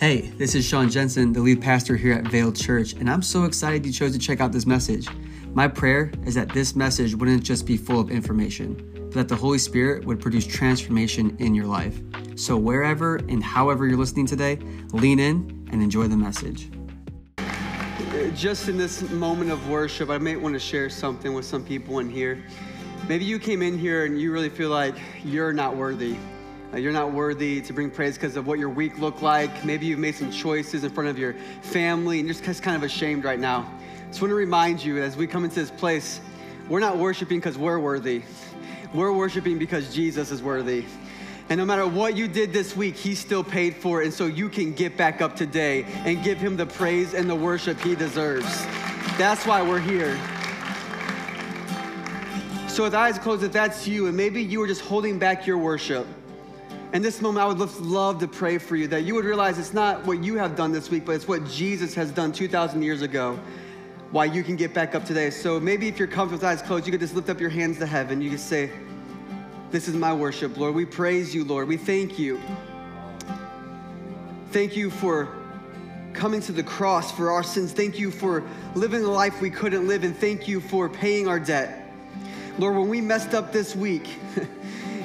Hey, this is Sean Jensen, the lead pastor here at Vale Church, and I'm so excited you chose to check out this message. My prayer is that this message wouldn't just be full of information, but that the Holy Spirit would produce transformation in your life. So, wherever and however you're listening today, lean in and enjoy the message. Just in this moment of worship, I may want to share something with some people in here. Maybe you came in here and you really feel like you're not worthy uh, you're not worthy to bring praise because of what your week looked like. Maybe you've made some choices in front of your family and you're just kind of ashamed right now. Just want to remind you as we come into this place, we're not worshiping because we're worthy. We're worshiping because Jesus is worthy. And no matter what you did this week, He still paid for it. And so you can get back up today and give Him the praise and the worship He deserves. That's why we're here. So, with eyes closed, if that's you, and maybe you were just holding back your worship, in this moment, I would love to pray for you that you would realize it's not what you have done this week, but it's what Jesus has done 2,000 years ago. Why you can get back up today. So maybe if you're comfortable with eyes closed, you could just lift up your hands to heaven. You could say, This is my worship, Lord. We praise you, Lord. We thank you. Thank you for coming to the cross for our sins. Thank you for living the life we couldn't live, and thank you for paying our debt. Lord, when we messed up this week,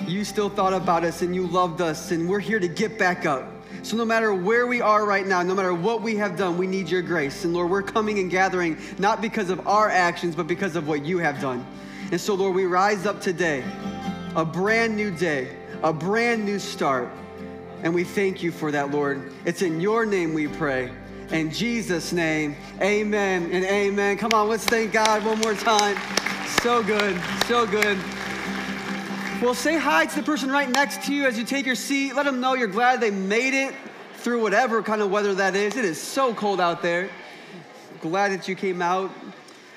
you still thought about us and you loved us, and we're here to get back up. So, no matter where we are right now, no matter what we have done, we need your grace. And Lord, we're coming and gathering not because of our actions, but because of what you have done. And so, Lord, we rise up today, a brand new day, a brand new start. And we thank you for that, Lord. It's in your name we pray. In Jesus' name, amen and amen. Come on, let's thank God one more time. So good, so good. Well, say hi to the person right next to you as you take your seat. Let them know you're glad they made it through whatever kind of weather that is. It is so cold out there. Glad that you came out.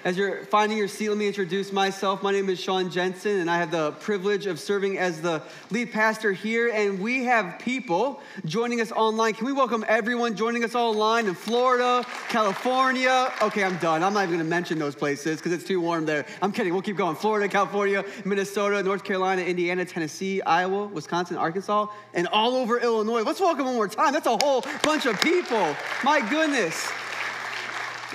As you're finding your seat, let me introduce myself. My name is Sean Jensen, and I have the privilege of serving as the lead pastor here. And we have people joining us online. Can we welcome everyone joining us online in Florida, California? Okay, I'm done. I'm not even going to mention those places because it's too warm there. I'm kidding. We'll keep going. Florida, California, Minnesota, North Carolina, Indiana, Tennessee, Iowa, Wisconsin, Arkansas, and all over Illinois. Let's welcome one more time. That's a whole bunch of people. My goodness.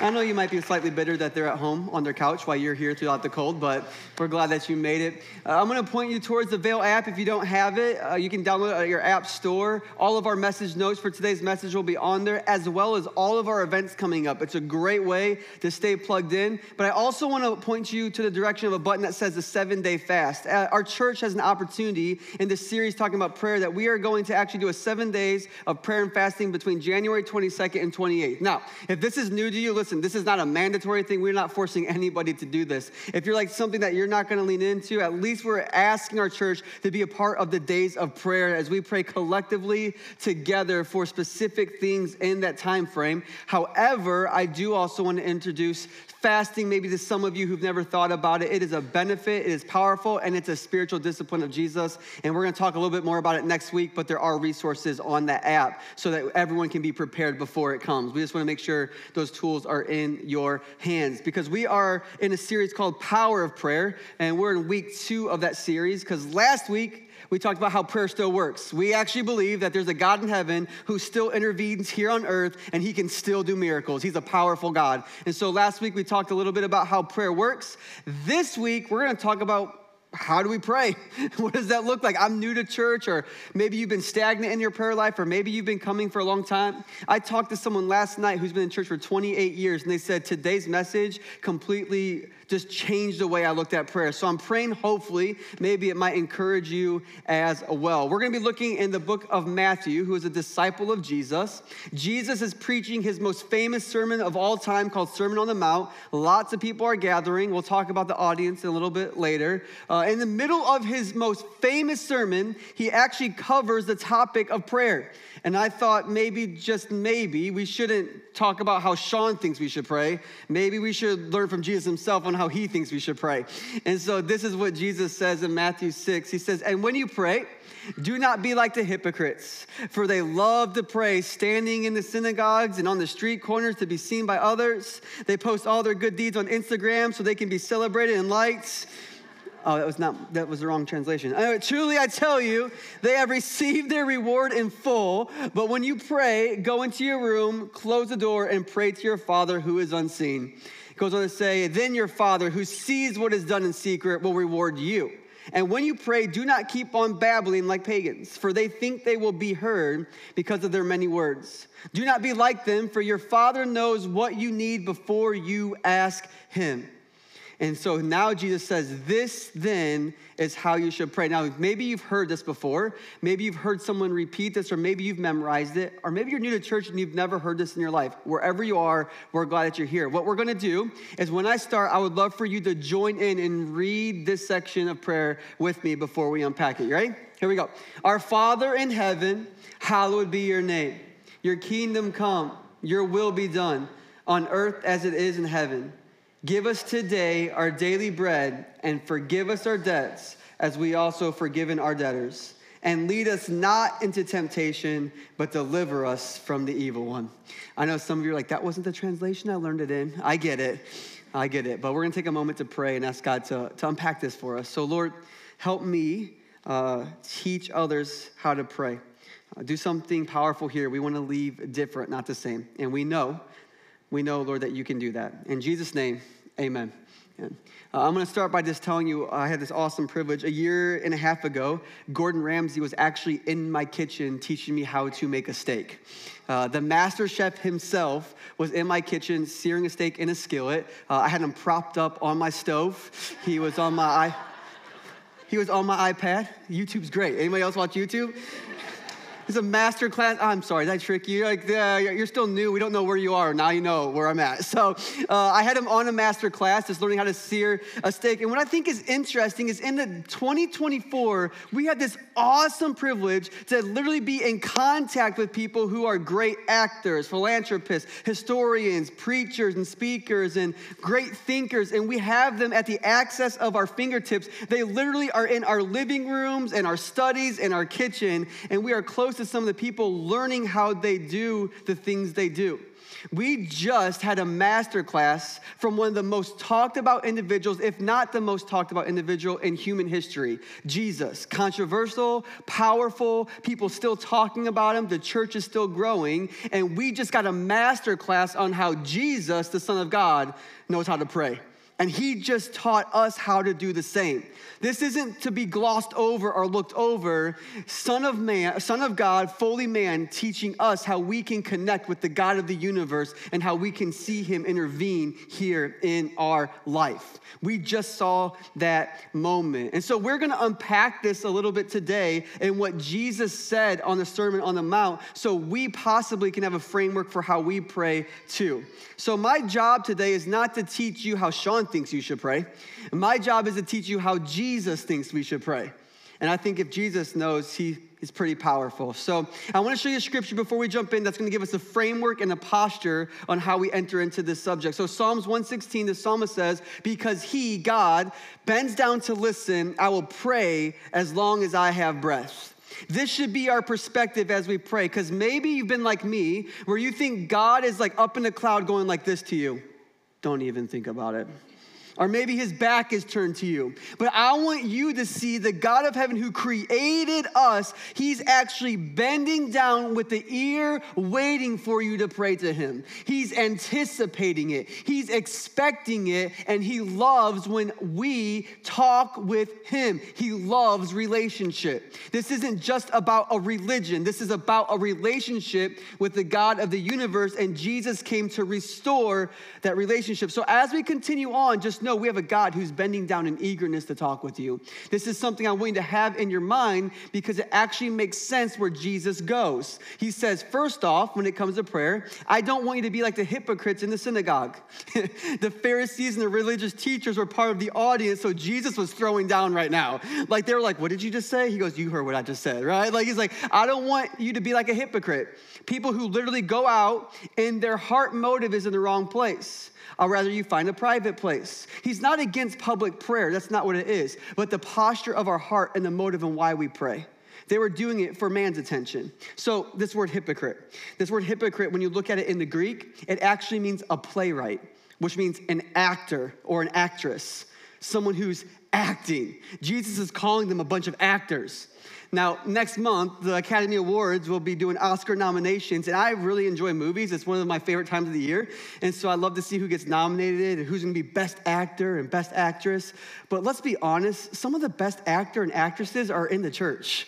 I know you might be slightly bitter that they're at home on their couch while you're here throughout the cold, but we're glad that you made it. Uh, I'm going to point you towards the Vale app. If you don't have it, uh, you can download it at your app store. All of our message notes for today's message will be on there, as well as all of our events coming up. It's a great way to stay plugged in. But I also want to point you to the direction of a button that says the seven day fast. Uh, our church has an opportunity in this series talking about prayer that we are going to actually do a seven days of prayer and fasting between January 22nd and 28th. Now, if this is new to you, listen, this is not a mandatory thing. We're not forcing anybody to do this. If you're like something that you're not going to lean into, at least we're asking our church to be a part of the days of prayer as we pray collectively together for specific things in that time frame. However, I do also want to introduce fasting maybe to some of you who've never thought about it. It is a benefit, it is powerful, and it's a spiritual discipline of Jesus. And we're going to talk a little bit more about it next week, but there are resources on the app so that everyone can be prepared before it comes. We just want to make sure those tools are in your hands because we are in a series called Power of Prayer, and we're in week two of that series because last week, we talked about how prayer still works. We actually believe that there's a God in heaven who still intervenes here on earth and he can still do miracles. He's a powerful God. And so last week we talked a little bit about how prayer works. This week we're going to talk about how do we pray? what does that look like? I'm new to church, or maybe you've been stagnant in your prayer life, or maybe you've been coming for a long time. I talked to someone last night who's been in church for 28 years, and they said today's message completely just changed the way I looked at prayer. So I'm praying, hopefully, maybe it might encourage you as well. We're going to be looking in the book of Matthew, who is a disciple of Jesus. Jesus is preaching his most famous sermon of all time called Sermon on the Mount. Lots of people are gathering. We'll talk about the audience a little bit later. Uh, in the middle of his most famous sermon, he actually covers the topic of prayer. And I thought maybe, just maybe, we shouldn't talk about how Sean thinks we should pray. Maybe we should learn from Jesus himself on how he thinks we should pray. And so this is what Jesus says in Matthew 6. He says, And when you pray, do not be like the hypocrites, for they love to pray standing in the synagogues and on the street corners to be seen by others. They post all their good deeds on Instagram so they can be celebrated and liked. Oh, that was not, that was the wrong translation. Uh, truly, I tell you, they have received their reward in full. But when you pray, go into your room, close the door, and pray to your Father who is unseen. It goes on to say, Then your Father who sees what is done in secret will reward you. And when you pray, do not keep on babbling like pagans, for they think they will be heard because of their many words. Do not be like them, for your Father knows what you need before you ask Him. And so now Jesus says, This then is how you should pray. Now, maybe you've heard this before. Maybe you've heard someone repeat this, or maybe you've memorized it, or maybe you're new to church and you've never heard this in your life. Wherever you are, we're glad that you're here. What we're gonna do is when I start, I would love for you to join in and read this section of prayer with me before we unpack it. You ready? Here we go. Our Father in heaven, hallowed be your name. Your kingdom come, your will be done on earth as it is in heaven. Give us today our daily bread and forgive us our debts as we also forgiven our debtors. And lead us not into temptation, but deliver us from the evil one. I know some of you are like, that wasn't the translation I learned it in. I get it. I get it. But we're going to take a moment to pray and ask God to, to unpack this for us. So, Lord, help me uh, teach others how to pray. Uh, do something powerful here. We want to leave different, not the same. And we know we know, Lord, that you can do that. In Jesus' name, amen. Uh, I'm going to start by just telling you I had this awesome privilege. A year and a half ago, Gordon Ramsay was actually in my kitchen teaching me how to make a steak. Uh, the master chef himself was in my kitchen searing a steak in a skillet. Uh, I had him propped up on my stove. He was on my he was on my iPad. YouTube's great. Anybody else watch YouTube? It's a master class. I'm sorry, did I trick you? Like, uh, you're still new. We don't know where you are. Now you know where I'm at. So uh, I had him on a master class, just learning how to sear a steak. And what I think is interesting is in the 2024, we had this awesome privilege to literally be in contact with people who are great actors, philanthropists, historians, preachers, and speakers, and great thinkers. And we have them at the access of our fingertips. They literally are in our living rooms and our studies and our kitchen, and we are close to some of the people learning how they do the things they do. We just had a master class from one of the most talked about individuals, if not the most talked about individual in human history Jesus. Controversial, powerful, people still talking about him, the church is still growing, and we just got a master class on how Jesus, the Son of God, knows how to pray. And he just taught us how to do the same. This isn't to be glossed over or looked over. Son of man, son of God, fully man, teaching us how we can connect with the God of the universe and how we can see him intervene here in our life. We just saw that moment. And so we're gonna unpack this a little bit today and what Jesus said on the Sermon on the Mount so we possibly can have a framework for how we pray too. So my job today is not to teach you how Sean thinks you should pray. My job is to teach you how Jesus thinks we should pray. And I think if Jesus knows, he is pretty powerful. So I want to show you a scripture before we jump in that's going to give us a framework and a posture on how we enter into this subject. So Psalms 116, the psalmist says, Because he, God, bends down to listen, I will pray as long as I have breath. This should be our perspective as we pray, because maybe you've been like me, where you think God is like up in the cloud going like this to you. Don't even think about it. Or maybe his back is turned to you. But I want you to see the God of heaven who created us, he's actually bending down with the ear, waiting for you to pray to him. He's anticipating it, he's expecting it, and he loves when we talk with him. He loves relationship. This isn't just about a religion, this is about a relationship with the God of the universe, and Jesus came to restore that relationship. So as we continue on, just know we have a God who's bending down in eagerness to talk with you. This is something I'm willing to have in your mind because it actually makes sense where Jesus goes. He says, first off, when it comes to prayer, I don't want you to be like the hypocrites in the synagogue. the Pharisees and the religious teachers were part of the audience, so Jesus was throwing down right now. Like they were like, What did you just say? He goes, You heard what I just said, right? Like he's like, I don't want you to be like a hypocrite. People who literally go out and their heart motive is in the wrong place or rather you find a private place. He's not against public prayer, that's not what it is, but the posture of our heart and the motive and why we pray. They were doing it for man's attention. So, this word hypocrite, this word hypocrite, when you look at it in the Greek, it actually means a playwright, which means an actor or an actress, someone who's acting. Jesus is calling them a bunch of actors. Now, next month, the Academy Awards will be doing Oscar nominations, and I really enjoy movies. It's one of my favorite times of the year. And so I love to see who gets nominated and who's gonna be Best Actor and Best Actress. But let's be honest, some of the best actor and actresses are in the church.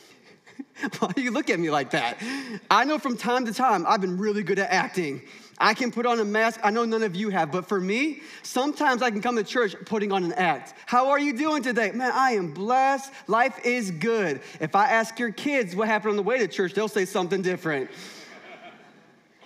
Why do you look at me like that? I know from time to time I've been really good at acting. I can put on a mask. I know none of you have, but for me, sometimes I can come to church putting on an act. How are you doing today? Man, I am blessed. Life is good. If I ask your kids what happened on the way to church, they'll say something different.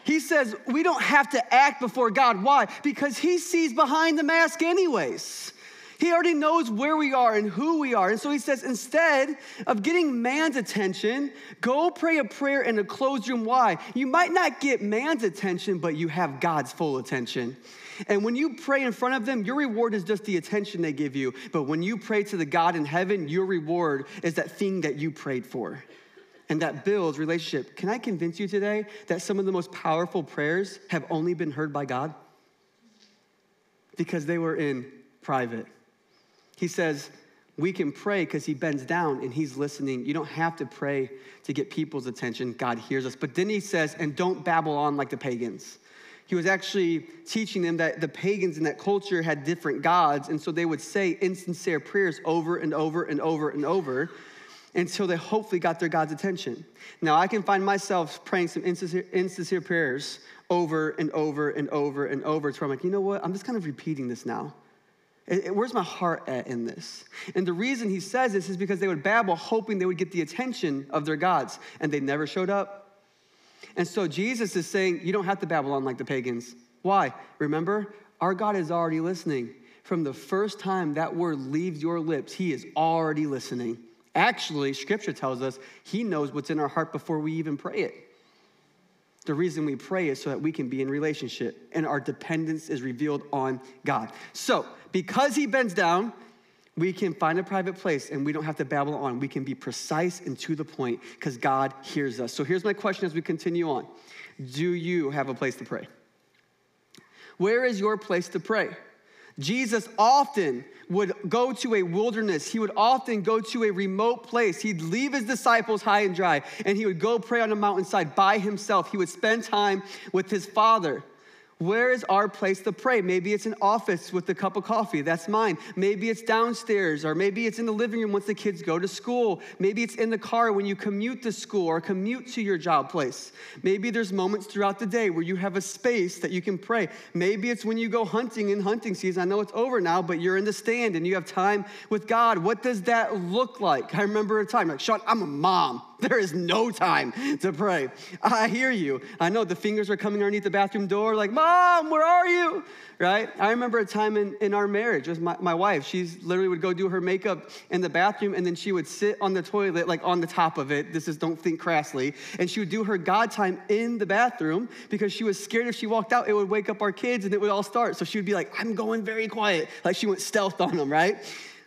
He says we don't have to act before God. Why? Because He sees behind the mask, anyways. He already knows where we are and who we are. And so he says, instead of getting man's attention, go pray a prayer in a closed room. Why? You might not get man's attention, but you have God's full attention. And when you pray in front of them, your reward is just the attention they give you. But when you pray to the God in heaven, your reward is that thing that you prayed for. And that builds relationship. Can I convince you today that some of the most powerful prayers have only been heard by God? Because they were in private. He says, we can pray because he bends down and he's listening. You don't have to pray to get people's attention. God hears us. But then he says, and don't babble on like the pagans. He was actually teaching them that the pagans in that culture had different gods, and so they would say insincere prayers over and over and over and over until they hopefully got their God's attention. Now, I can find myself praying some insincere, insincere prayers over and over and over and over to where I'm like, you know what? I'm just kind of repeating this now. Where's my heart at in this? And the reason he says this is because they would babble, hoping they would get the attention of their gods, and they never showed up. And so Jesus is saying, You don't have to babble on like the pagans. Why? Remember, our God is already listening. From the first time that word leaves your lips, he is already listening. Actually, scripture tells us he knows what's in our heart before we even pray it. The reason we pray is so that we can be in relationship and our dependence is revealed on God. So, because he bends down, we can find a private place and we don't have to babble on. We can be precise and to the point because God hears us. So, here's my question as we continue on Do you have a place to pray? Where is your place to pray? Jesus often would go to a wilderness. He would often go to a remote place. He'd leave his disciples high and dry, and he would go pray on a mountainside by himself. He would spend time with his Father. Where is our place to pray? Maybe it's an office with a cup of coffee. That's mine. Maybe it's downstairs, or maybe it's in the living room once the kids go to school. Maybe it's in the car when you commute to school or commute to your job place. Maybe there's moments throughout the day where you have a space that you can pray. Maybe it's when you go hunting in hunting season. I know it's over now, but you're in the stand and you have time with God. What does that look like? I remember a time like, Sean, I'm a mom. There is no time to pray. I hear you. I know the fingers are coming underneath the bathroom door, like, Mom, where are you? Right? I remember a time in, in our marriage with my, my wife. She literally would go do her makeup in the bathroom and then she would sit on the toilet, like on the top of it. This is don't think crassly. And she would do her God time in the bathroom because she was scared if she walked out, it would wake up our kids and it would all start. So she would be like, I'm going very quiet. Like she went stealth on them, right?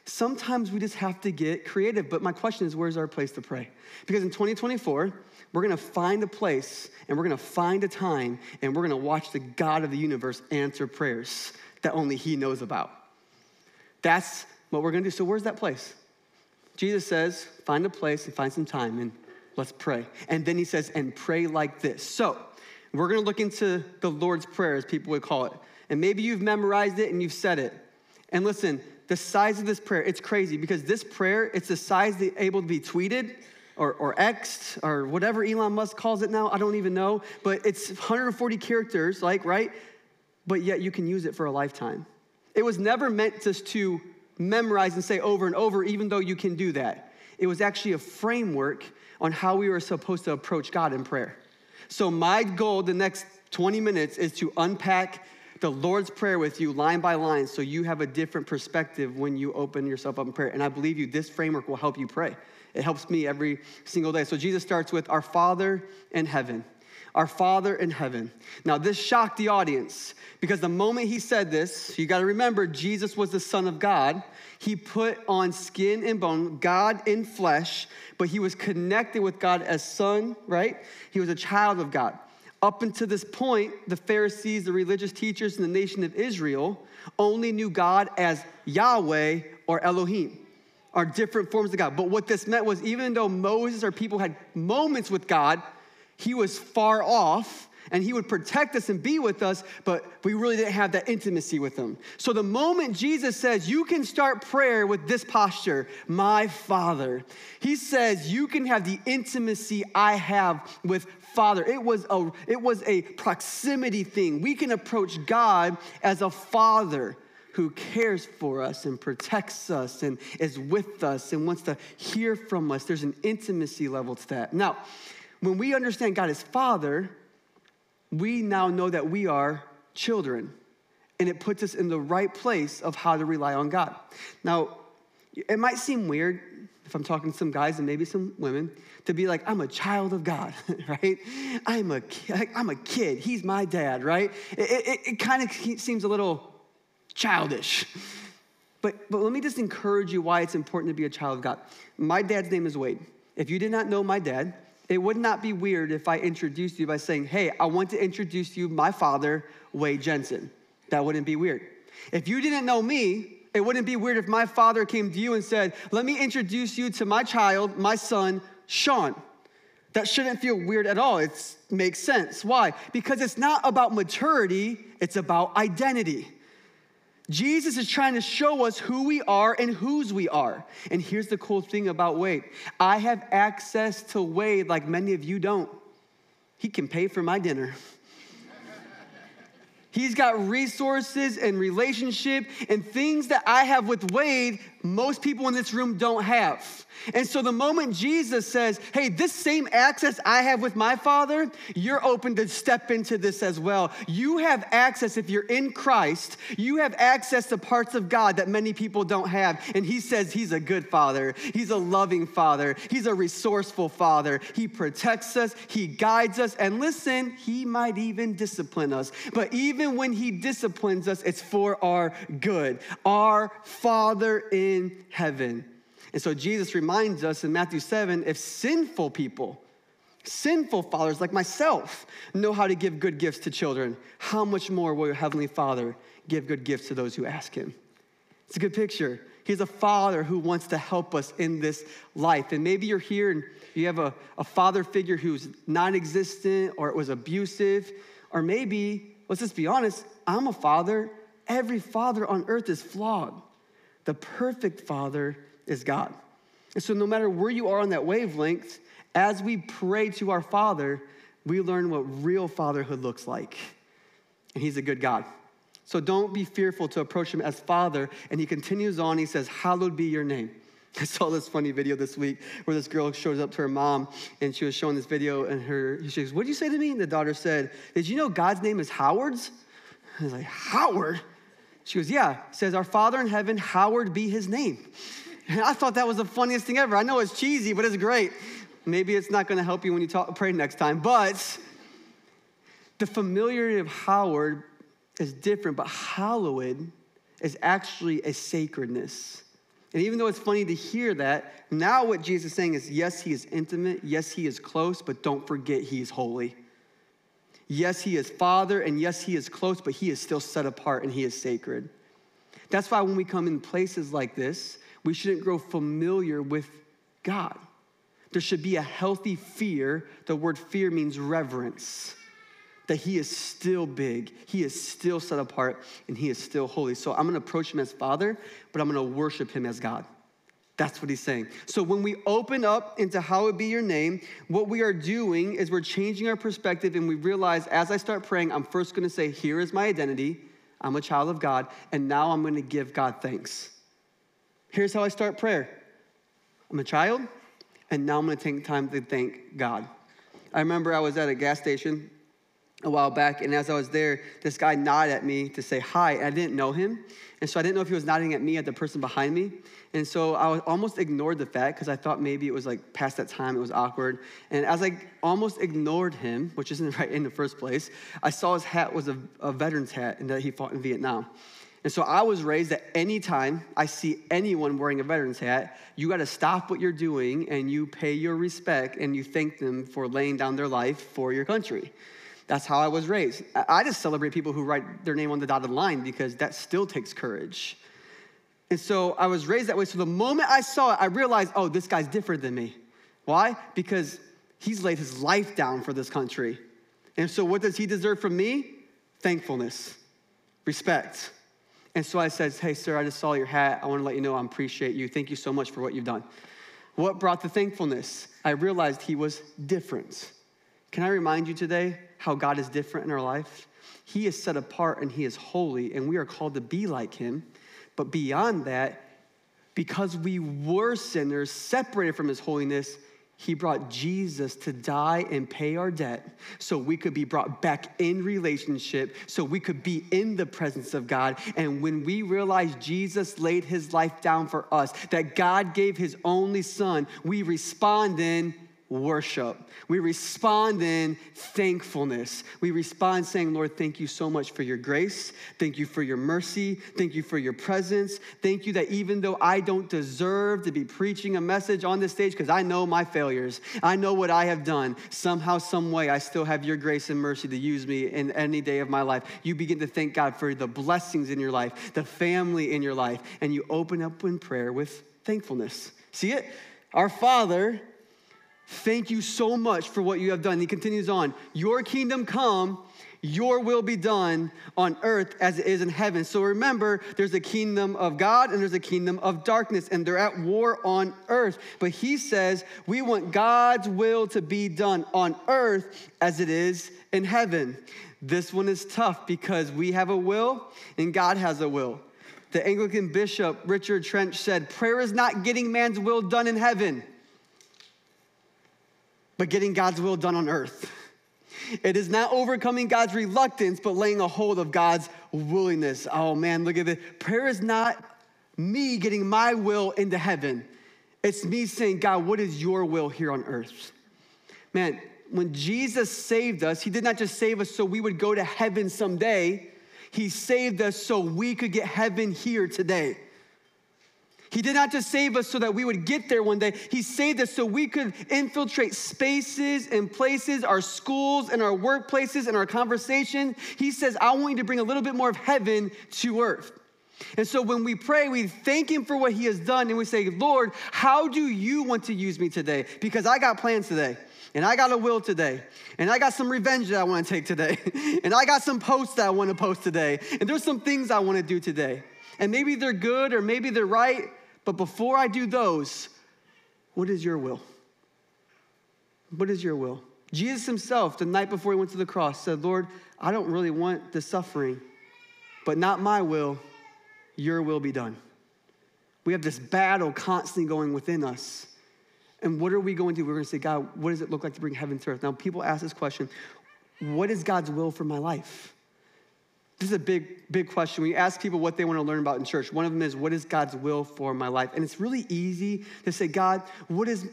Sometimes we just have to get creative. But my question is, where's our place to pray? Because in 2024, we're gonna find a place and we're gonna find a time and we're gonna watch the God of the universe answer prayers that only He knows about. That's what we're gonna do. So, where's that place? Jesus says, find a place and find some time and let's pray. And then He says, and pray like this. So, we're gonna look into the Lord's Prayer, as people would call it. And maybe you've memorized it and you've said it. And listen, the size of this prayer, it's crazy because this prayer, it's the size that able to be tweeted or, or Xed or whatever Elon Musk calls it now. I don't even know. But it's 140 characters, like, right? But yet you can use it for a lifetime. It was never meant just to memorize and say over and over, even though you can do that. It was actually a framework on how we were supposed to approach God in prayer. So, my goal the next 20 minutes is to unpack the Lord's Prayer with you line by line so you have a different perspective when you open yourself up in prayer. And I believe you, this framework will help you pray. It helps me every single day. So Jesus starts with Our Father in heaven. Our Father in heaven. Now, this shocked the audience because the moment he said this, you got to remember Jesus was the Son of God. He put on skin and bone, God in flesh, but he was connected with God as Son, right? He was a child of God. Up until this point, the Pharisees, the religious teachers in the nation of Israel, only knew God as Yahweh or Elohim are different forms of God. But what this meant was even though Moses or people had moments with God, he was far off and he would protect us and be with us, but we really didn't have that intimacy with him. So the moment Jesus says, You can start prayer with this posture, my Father, he says, You can have the intimacy I have with Father. It was a, it was a proximity thing. We can approach God as a Father who cares for us and protects us and is with us and wants to hear from us. There's an intimacy level to that. Now, when we understand God as Father, we now know that we are children. And it puts us in the right place of how to rely on God. Now, it might seem weird if I'm talking to some guys and maybe some women to be like, I'm a child of God, right? I'm a, I'm a kid. He's my dad, right? It, it, it kind of seems a little childish. But, but let me just encourage you why it's important to be a child of God. My dad's name is Wade. If you did not know my dad, it would not be weird if I introduced you by saying, Hey, I want to introduce you my father, Wade Jensen. That wouldn't be weird. If you didn't know me, it wouldn't be weird if my father came to you and said, Let me introduce you to my child, my son, Sean. That shouldn't feel weird at all. It makes sense. Why? Because it's not about maturity, it's about identity. Jesus is trying to show us who we are and whose we are. And here's the cool thing about Wade I have access to Wade like many of you don't. He can pay for my dinner. He's got resources and relationship and things that I have with Wade, most people in this room don't have. And so the moment Jesus says, Hey, this same access I have with my Father, you're open to step into this as well. You have access, if you're in Christ, you have access to parts of God that many people don't have. And He says He's a good Father, He's a loving Father, He's a resourceful Father. He protects us, He guides us, and listen, He might even discipline us. But even when He disciplines us, it's for our good. Our Father in heaven. And so Jesus reminds us in Matthew 7 if sinful people, sinful fathers like myself, know how to give good gifts to children, how much more will your Heavenly Father give good gifts to those who ask Him? It's a good picture. He's a father who wants to help us in this life. And maybe you're here and you have a, a father figure who's non existent or it was abusive. Or maybe, let's just be honest, I'm a father. Every father on earth is flawed. The perfect father is God. And so, no matter where you are on that wavelength, as we pray to our Father, we learn what real fatherhood looks like. And He's a good God. So, don't be fearful to approach Him as Father. And He continues on, He says, Hallowed be your name. I saw this funny video this week where this girl shows up to her mom and she was showing this video and her she goes, What did you say to me? And the daughter said, Did you know God's name is Howard's? I was like, Howard? She goes, Yeah. Says, Our Father in heaven, Howard be his name. And I thought that was the funniest thing ever. I know it's cheesy, but it's great. Maybe it's not going to help you when you talk, pray next time, but the familiarity of Howard is different, but hallowed is actually a sacredness. And even though it's funny to hear that, now what Jesus is saying is yes, he is intimate, yes, he is close, but don't forget he is holy. Yes, he is Father, and yes, he is close, but he is still set apart and he is sacred. That's why when we come in places like this, we shouldn't grow familiar with God. There should be a healthy fear. The word fear means reverence. That he is still big, he is still set apart, and he is still holy. So I'm gonna approach him as Father, but I'm gonna worship him as God. That's what he's saying. So when we open up into how hallowed be your name, what we are doing is we're changing our perspective and we realize as I start praying, I'm first gonna say, Here is my identity. I'm a child of God, and now I'm gonna give God thanks. Here's how I start prayer I'm a child, and now I'm gonna take time to thank God. I remember I was at a gas station a while back, and as I was there, this guy nodded at me to say hi, and I didn't know him. And so I didn't know if he was nodding at me at the person behind me. And so I almost ignored the fact because I thought maybe it was like past that time, it was awkward. And as I almost ignored him, which isn't right in the first place, I saw his hat was a, a veteran's hat and that he fought in Vietnam. And so I was raised that anytime I see anyone wearing a veteran's hat, you got to stop what you're doing and you pay your respect and you thank them for laying down their life for your country. That's how I was raised. I just celebrate people who write their name on the dotted line because that still takes courage. And so I was raised that way. So the moment I saw it, I realized, oh, this guy's different than me. Why? Because he's laid his life down for this country. And so what does he deserve from me? Thankfulness, respect. And so I said, hey, sir, I just saw your hat. I want to let you know I appreciate you. Thank you so much for what you've done. What brought the thankfulness? I realized he was different. Can I remind you today how God is different in our life? He is set apart and he is holy, and we are called to be like him. But beyond that, because we were sinners, separated from his holiness, he brought Jesus to die and pay our debt so we could be brought back in relationship, so we could be in the presence of God. And when we realize Jesus laid his life down for us, that God gave his only son, we respond in worship. We respond in thankfulness. We respond saying, Lord, thank you so much for your grace. Thank you for your mercy. Thank you for your presence. Thank you that even though I don't deserve to be preaching a message on this stage, because I know my failures, I know what I have done, somehow, some way, I still have your grace and mercy to use me in any day of my life. You begin to thank God for the blessings in your life, the family in your life, and you open up in prayer with thankfulness. See it? Our Father Thank you so much for what you have done. He continues on Your kingdom come, your will be done on earth as it is in heaven. So remember, there's a kingdom of God and there's a kingdom of darkness, and they're at war on earth. But he says, We want God's will to be done on earth as it is in heaven. This one is tough because we have a will and God has a will. The Anglican bishop Richard Trench said, Prayer is not getting man's will done in heaven but getting God's will done on earth. It is not overcoming God's reluctance, but laying a hold of God's willingness. Oh man, look at this. Prayer is not me getting my will into heaven. It's me saying, God, what is your will here on earth? Man, when Jesus saved us, he did not just save us so we would go to heaven someday, he saved us so we could get heaven here today. He did not just save us so that we would get there one day. He saved us so we could infiltrate spaces and places, our schools and our workplaces and our conversation. He says, I want you to bring a little bit more of heaven to earth. And so when we pray, we thank Him for what He has done and we say, Lord, how do you want to use me today? Because I got plans today. And I got a will today. And I got some revenge that I want to take today. and I got some posts that I want to post today. And there's some things I want to do today. And maybe they're good or maybe they're right, but before I do those, what is your will? What is your will? Jesus himself, the night before he went to the cross, said, Lord, I don't really want the suffering, but not my will, your will be done. We have this battle constantly going within us. And what are we going to do? We're going to say, God, what does it look like to bring heaven to earth? Now, people ask this question what is God's will for my life? This is a big, big question. When you ask people what they want to learn about in church, one of them is, What is God's will for my life? And it's really easy to say, God, what is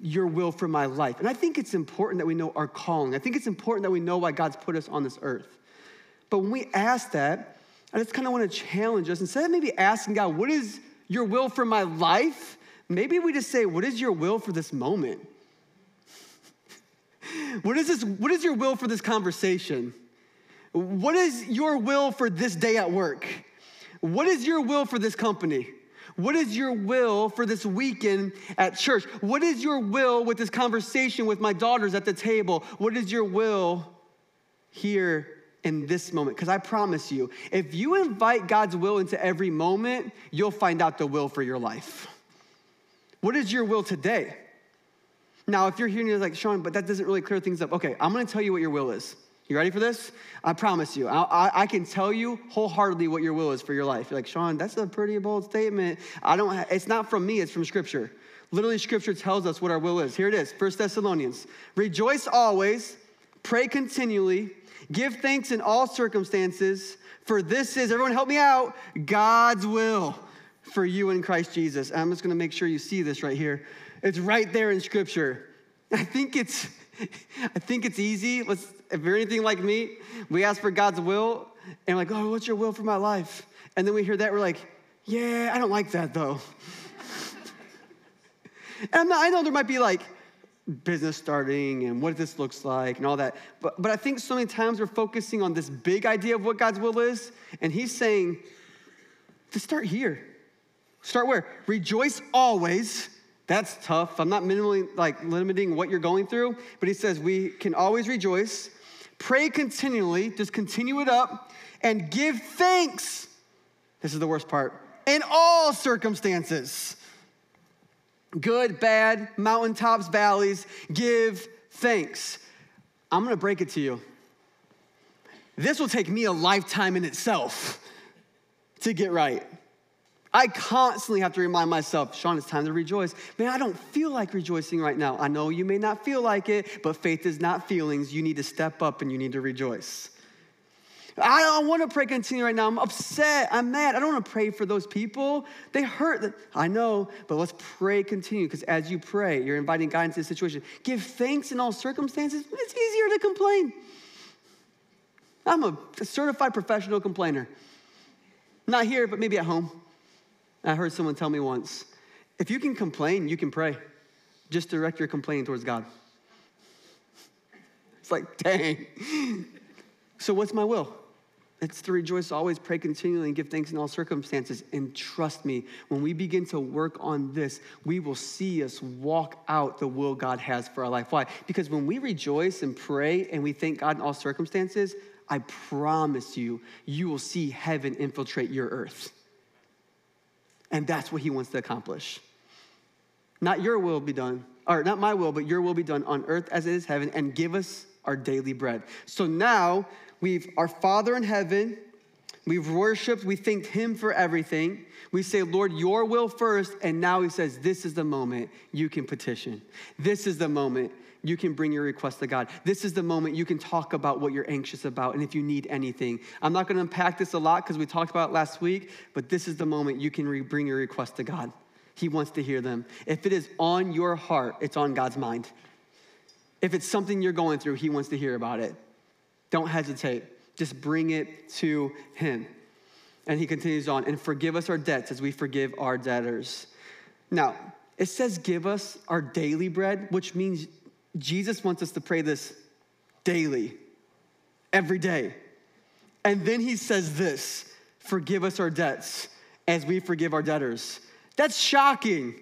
your will for my life? And I think it's important that we know our calling. I think it's important that we know why God's put us on this earth. But when we ask that, I just kind of want to challenge us. Instead of maybe asking God, What is your will for my life? Maybe we just say, What is your will for this moment? what is this? What is your will for this conversation? What is your will for this day at work? What is your will for this company? What is your will for this weekend at church? What is your will with this conversation with my daughters at the table? What is your will here in this moment? Because I promise you, if you invite God's will into every moment, you'll find out the will for your life. What is your will today? Now, if you're and you're like, Sean, but that doesn't really clear things up. Okay, I'm gonna tell you what your will is. You ready for this? I promise you. I, I, I, can tell you wholeheartedly what your will is for your life. You're like, Sean, that's a pretty bold statement. I don't. Ha- it's not from me. It's from Scripture. Literally, Scripture tells us what our will is. Here it is. First Thessalonians: Rejoice always, pray continually, give thanks in all circumstances, for this is everyone help me out. God's will for you in Christ Jesus. And I'm just going to make sure you see this right here. It's right there in Scripture. I think it's. I think it's easy. Let's if you're anything like me, we ask for God's will and like, oh, what's your will for my life? And then we hear that, we're like, yeah, I don't like that though. and not, i know there might be like business starting and what this looks like and all that. But, but I think so many times we're focusing on this big idea of what God's will is, and He's saying, to start here. Start where? Rejoice always. That's tough. I'm not minimally like limiting what you're going through, but he says we can always rejoice. Pray continually, just continue it up, and give thanks. This is the worst part. In all circumstances. Good, bad, mountaintops, valleys, give thanks. I'm gonna break it to you. This will take me a lifetime in itself to get right. I constantly have to remind myself, Sean, it's time to rejoice. Man, I don't feel like rejoicing right now. I know you may not feel like it, but faith is not feelings. You need to step up and you need to rejoice. I don't want to pray continue right now. I'm upset. I'm mad. I don't want to pray for those people. They hurt. I know, but let's pray continue because as you pray, you're inviting God into the situation. Give thanks in all circumstances. It's easier to complain. I'm a certified professional complainer. Not here, but maybe at home. I heard someone tell me once if you can complain, you can pray. Just direct your complaining towards God. It's like, dang. So, what's my will? It's to rejoice, always pray continually, and give thanks in all circumstances. And trust me, when we begin to work on this, we will see us walk out the will God has for our life. Why? Because when we rejoice and pray and we thank God in all circumstances, I promise you, you will see heaven infiltrate your earth. And that's what he wants to accomplish. Not your will be done, or not my will, but your will be done on earth as it is heaven, and give us our daily bread. So now we've our Father in heaven, we've worshiped, we thanked him for everything. We say, Lord, your will first, and now he says, This is the moment you can petition. This is the moment you can bring your request to God. This is the moment you can talk about what you're anxious about and if you need anything. I'm not going to unpack this a lot because we talked about it last week, but this is the moment you can re- bring your request to God. He wants to hear them. If it is on your heart, it's on God's mind. If it's something you're going through, He wants to hear about it. Don't hesitate. Just bring it to Him. And He continues on, and forgive us our debts as we forgive our debtors. Now, it says, give us our daily bread, which means Jesus wants us to pray this daily, every day. And then he says this forgive us our debts as we forgive our debtors. That's shocking.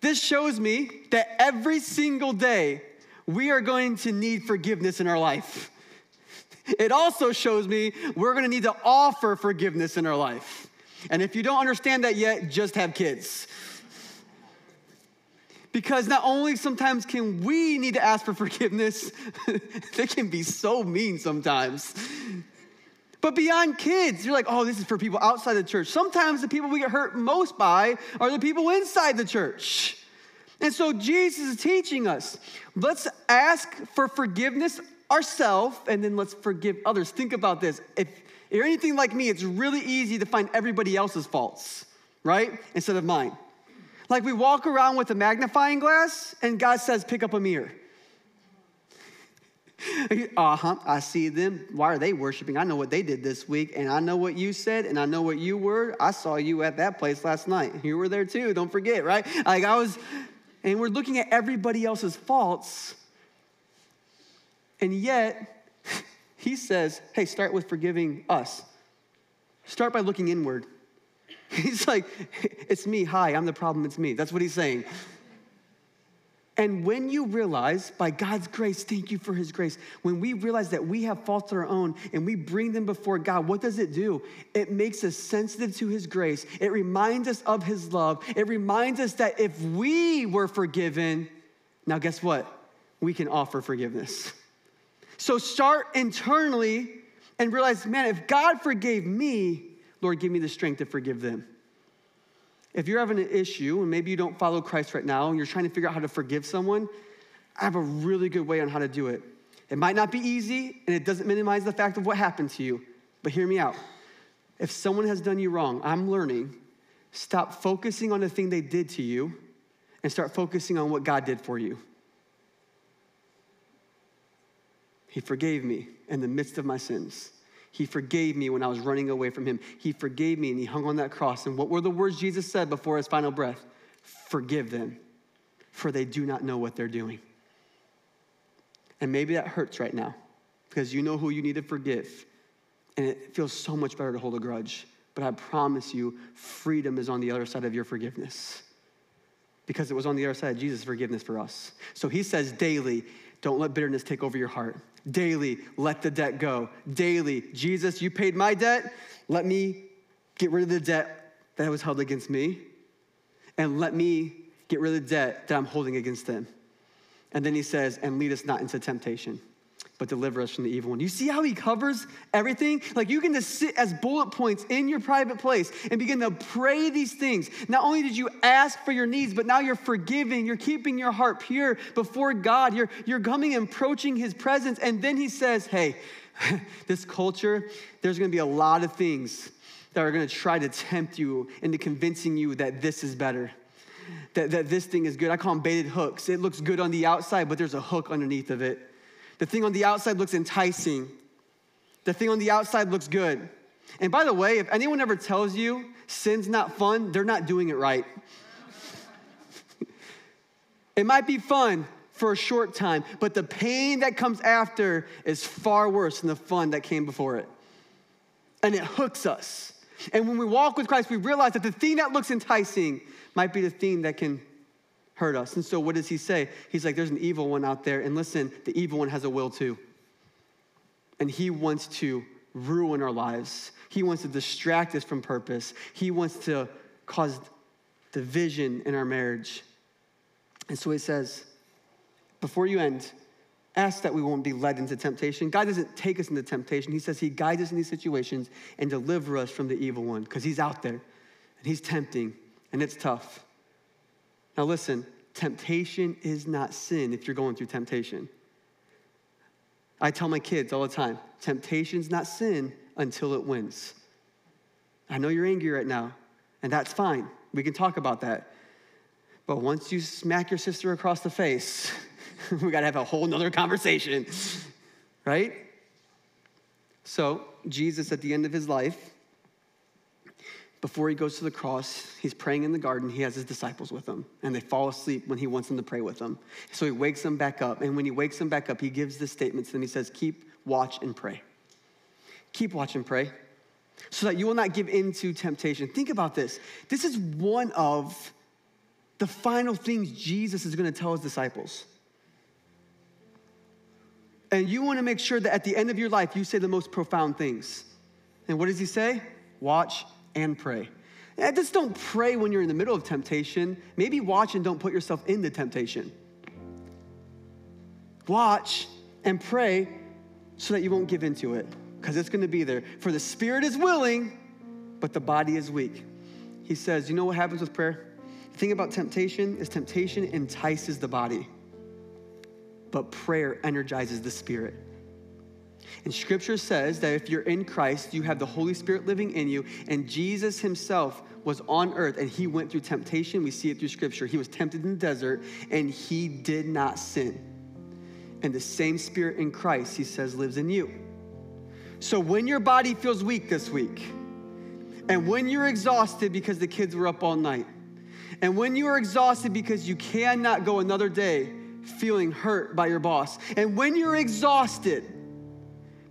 This shows me that every single day we are going to need forgiveness in our life. It also shows me we're gonna need to offer forgiveness in our life. And if you don't understand that yet, just have kids. Because not only sometimes can we need to ask for forgiveness, they can be so mean sometimes. But beyond kids, you're like, oh, this is for people outside the church. Sometimes the people we get hurt most by are the people inside the church. And so Jesus is teaching us let's ask for forgiveness ourselves and then let's forgive others. Think about this. If you're anything like me, it's really easy to find everybody else's faults, right? Instead of mine. Like we walk around with a magnifying glass and God says, pick up a mirror. uh huh, I see them. Why are they worshiping? I know what they did this week, and I know what you said, and I know what you were. I saw you at that place last night. You were there too, don't forget, right? Like I was, and we're looking at everybody else's faults, and yet he says, hey, start with forgiving us. Start by looking inward. He's like, it's me. Hi, I'm the problem. It's me. That's what he's saying. And when you realize, by God's grace, thank you for his grace, when we realize that we have faults of our own and we bring them before God, what does it do? It makes us sensitive to his grace. It reminds us of his love. It reminds us that if we were forgiven, now guess what? We can offer forgiveness. So start internally and realize, man, if God forgave me, Lord, give me the strength to forgive them. If you're having an issue and maybe you don't follow Christ right now and you're trying to figure out how to forgive someone, I have a really good way on how to do it. It might not be easy and it doesn't minimize the fact of what happened to you, but hear me out. If someone has done you wrong, I'm learning, stop focusing on the thing they did to you and start focusing on what God did for you. He forgave me in the midst of my sins. He forgave me when I was running away from him. He forgave me and he hung on that cross. And what were the words Jesus said before his final breath? Forgive them, for they do not know what they're doing. And maybe that hurts right now because you know who you need to forgive. And it feels so much better to hold a grudge. but I promise you, freedom is on the other side of your forgiveness. Because it was on the other side of Jesus' forgiveness for us. So he says daily, don't let bitterness take over your heart. Daily, let the debt go. Daily, Jesus, you paid my debt. Let me get rid of the debt that was held against me. And let me get rid of the debt that I'm holding against them. And then he says, and lead us not into temptation but deliver us from the evil one. You see how he covers everything? Like you can just sit as bullet points in your private place and begin to pray these things. Not only did you ask for your needs, but now you're forgiving, you're keeping your heart pure before God. You're, you're coming and approaching his presence. And then he says, Hey, this culture, there's gonna be a lot of things that are gonna try to tempt you into convincing you that this is better. That, that this thing is good. I call them baited hooks. It looks good on the outside, but there's a hook underneath of it. The thing on the outside looks enticing. The thing on the outside looks good. And by the way, if anyone ever tells you sin's not fun, they're not doing it right. it might be fun for a short time, but the pain that comes after is far worse than the fun that came before it. And it hooks us. And when we walk with Christ, we realize that the thing that looks enticing might be the thing that can hurt us. And so, what does he say? He's like, there's an evil one out there. And listen, the evil one has a will too. And he wants to ruin our lives, he wants to distract us from purpose, he wants to cause division in our marriage. And so, he says, before you end, ask that we won't be led into temptation. God doesn't take us into temptation. He says He guides us in these situations and deliver us from the evil one because He's out there and He's tempting and it's tough. Now, listen, temptation is not sin if you're going through temptation. I tell my kids all the time temptation's not sin until it wins. I know you're angry right now, and that's fine. We can talk about that. But once you smack your sister across the face, we got to have a whole nother conversation, right? So, Jesus, at the end of his life, before he goes to the cross, he's praying in the garden. He has his disciples with him, and they fall asleep when he wants them to pray with him. So he wakes them back up. And when he wakes them back up, he gives this statement to them. He says, Keep watch and pray. Keep watch and pray so that you will not give in to temptation. Think about this. This is one of the final things Jesus is going to tell his disciples. And you want to make sure that at the end of your life, you say the most profound things. And what does he say? Watch and pray. And just don't pray when you're in the middle of temptation. Maybe watch and don't put yourself in the temptation. Watch and pray so that you won't give into it because it's going to be there. For the spirit is willing, but the body is weak. He says, You know what happens with prayer? The thing about temptation is temptation entices the body, but prayer energizes the spirit. And scripture says that if you're in Christ, you have the Holy Spirit living in you, and Jesus himself was on earth and he went through temptation. We see it through scripture. He was tempted in the desert and he did not sin. And the same spirit in Christ, he says, lives in you. So when your body feels weak this week, and when you're exhausted because the kids were up all night, and when you are exhausted because you cannot go another day feeling hurt by your boss, and when you're exhausted,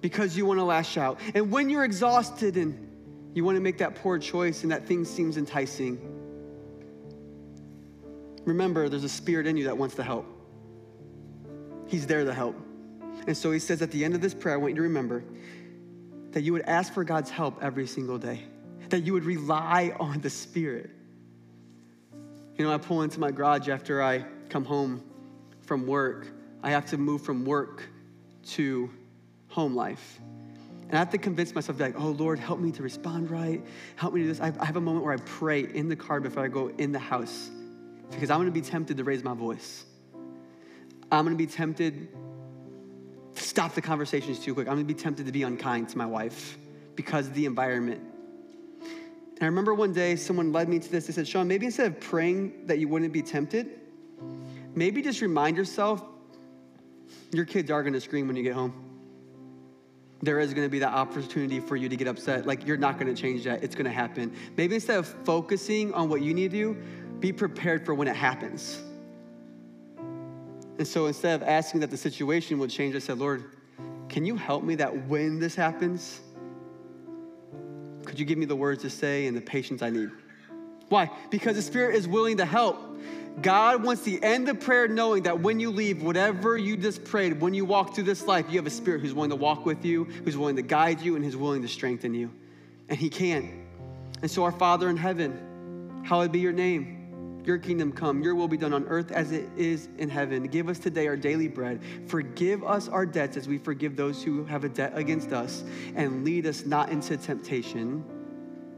because you want to lash out. And when you're exhausted and you want to make that poor choice and that thing seems enticing, remember there's a spirit in you that wants to help. He's there to help. And so he says at the end of this prayer, I want you to remember that you would ask for God's help every single day, that you would rely on the Spirit. You know, I pull into my garage after I come home from work. I have to move from work to home life. And I have to convince myself, like, oh, Lord, help me to respond right. Help me do this. I have a moment where I pray in the car before I go in the house because I'm going to be tempted to raise my voice. I'm going to be tempted to stop the conversations too quick. I'm going to be tempted to be unkind to my wife because of the environment. And I remember one day someone led me to this. They said, Sean, maybe instead of praying that you wouldn't be tempted, maybe just remind yourself your kids are going to scream when you get home there is going to be that opportunity for you to get upset. Like, you're not going to change that. It's going to happen. Maybe instead of focusing on what you need to do, be prepared for when it happens. And so instead of asking that the situation would change, I said, Lord, can you help me that when this happens, Could you give me the words to say and the patience I need? Why? Because the Spirit is willing to help. God wants to end the prayer knowing that when you leave, whatever you just prayed, when you walk through this life, you have a Spirit who's willing to walk with you, who's willing to guide you, and who's willing to strengthen you. And He can. And so, our Father in heaven, hallowed be your name. Your kingdom come, your will be done on earth as it is in heaven. Give us today our daily bread. Forgive us our debts as we forgive those who have a debt against us. And lead us not into temptation,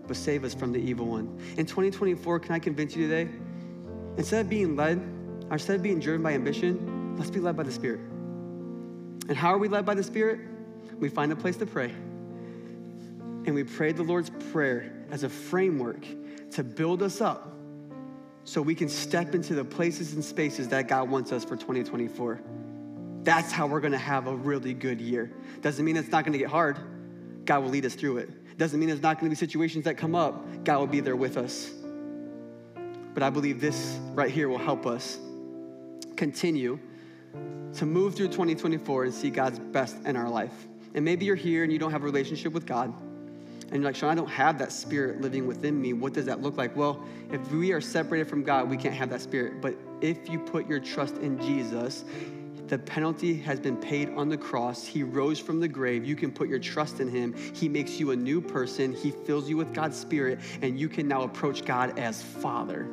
but save us from the evil one. In 2024, can I convince you today? Instead of being led, instead of being driven by ambition, let's be led by the Spirit. And how are we led by the Spirit? We find a place to pray. And we pray the Lord's Prayer as a framework to build us up so we can step into the places and spaces that God wants us for 2024. That's how we're gonna have a really good year. Doesn't mean it's not gonna get hard. God will lead us through it. Doesn't mean there's not gonna be situations that come up. God will be there with us. But I believe this right here will help us continue to move through 2024 and see God's best in our life. And maybe you're here and you don't have a relationship with God and you're like, Sean, I don't have that spirit living within me. What does that look like? Well, if we are separated from God, we can't have that spirit. But if you put your trust in Jesus, the penalty has been paid on the cross. He rose from the grave. You can put your trust in him. He makes you a new person. He fills you with God's spirit, and you can now approach God as Father.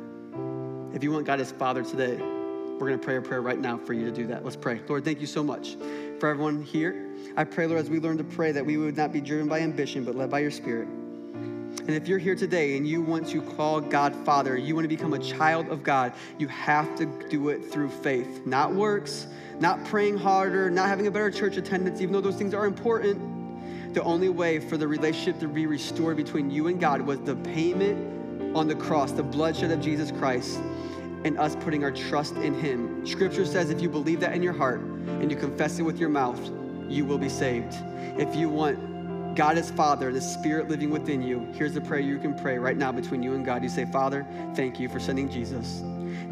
If you want God as Father today, we're going to pray a prayer right now for you to do that. Let's pray. Lord, thank you so much for everyone here. I pray, Lord, as we learn to pray, that we would not be driven by ambition, but led by your Spirit. And if you're here today and you want to call God Father, you want to become a child of God, you have to do it through faith, not works, not praying harder, not having a better church attendance, even though those things are important. The only way for the relationship to be restored between you and God was the payment on the cross, the bloodshed of Jesus Christ, and us putting our trust in Him. Scripture says if you believe that in your heart and you confess it with your mouth, you will be saved. If you want God as Father, the Spirit living within you, here's the prayer you can pray right now between you and God. You say, Father, thank you for sending Jesus.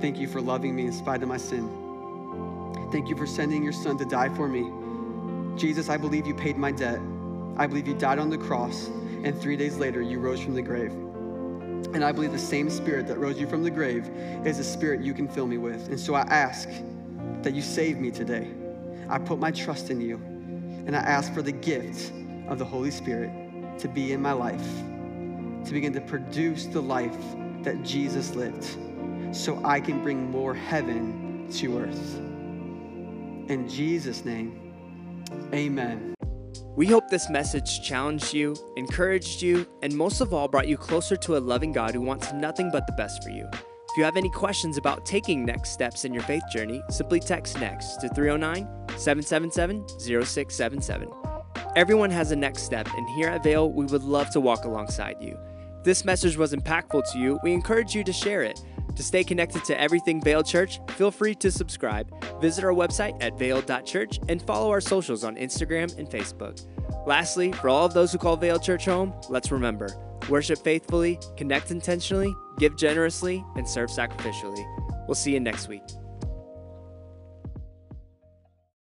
Thank you for loving me in spite of my sin. Thank you for sending your Son to die for me. Jesus, I believe you paid my debt. I believe you died on the cross, and three days later, you rose from the grave. And I believe the same Spirit that rose you from the grave is the Spirit you can fill me with. And so I ask that you save me today. I put my trust in you. And I ask for the gift of the Holy Spirit to be in my life, to begin to produce the life that Jesus lived, so I can bring more heaven to earth. In Jesus' name, amen. We hope this message challenged you, encouraged you, and most of all brought you closer to a loving God who wants nothing but the best for you. If you have any questions about taking next steps in your faith journey, simply text NEXT to 309 777 0677. Everyone has a next step, and here at Vale, we would love to walk alongside you. If this message was impactful to you, we encourage you to share it. To stay connected to everything Vale Church, feel free to subscribe, visit our website at vale.church, and follow our socials on Instagram and Facebook. Lastly, for all of those who call Vale Church home, let's remember worship faithfully, connect intentionally, give generously, and serve sacrificially. We'll see you next week.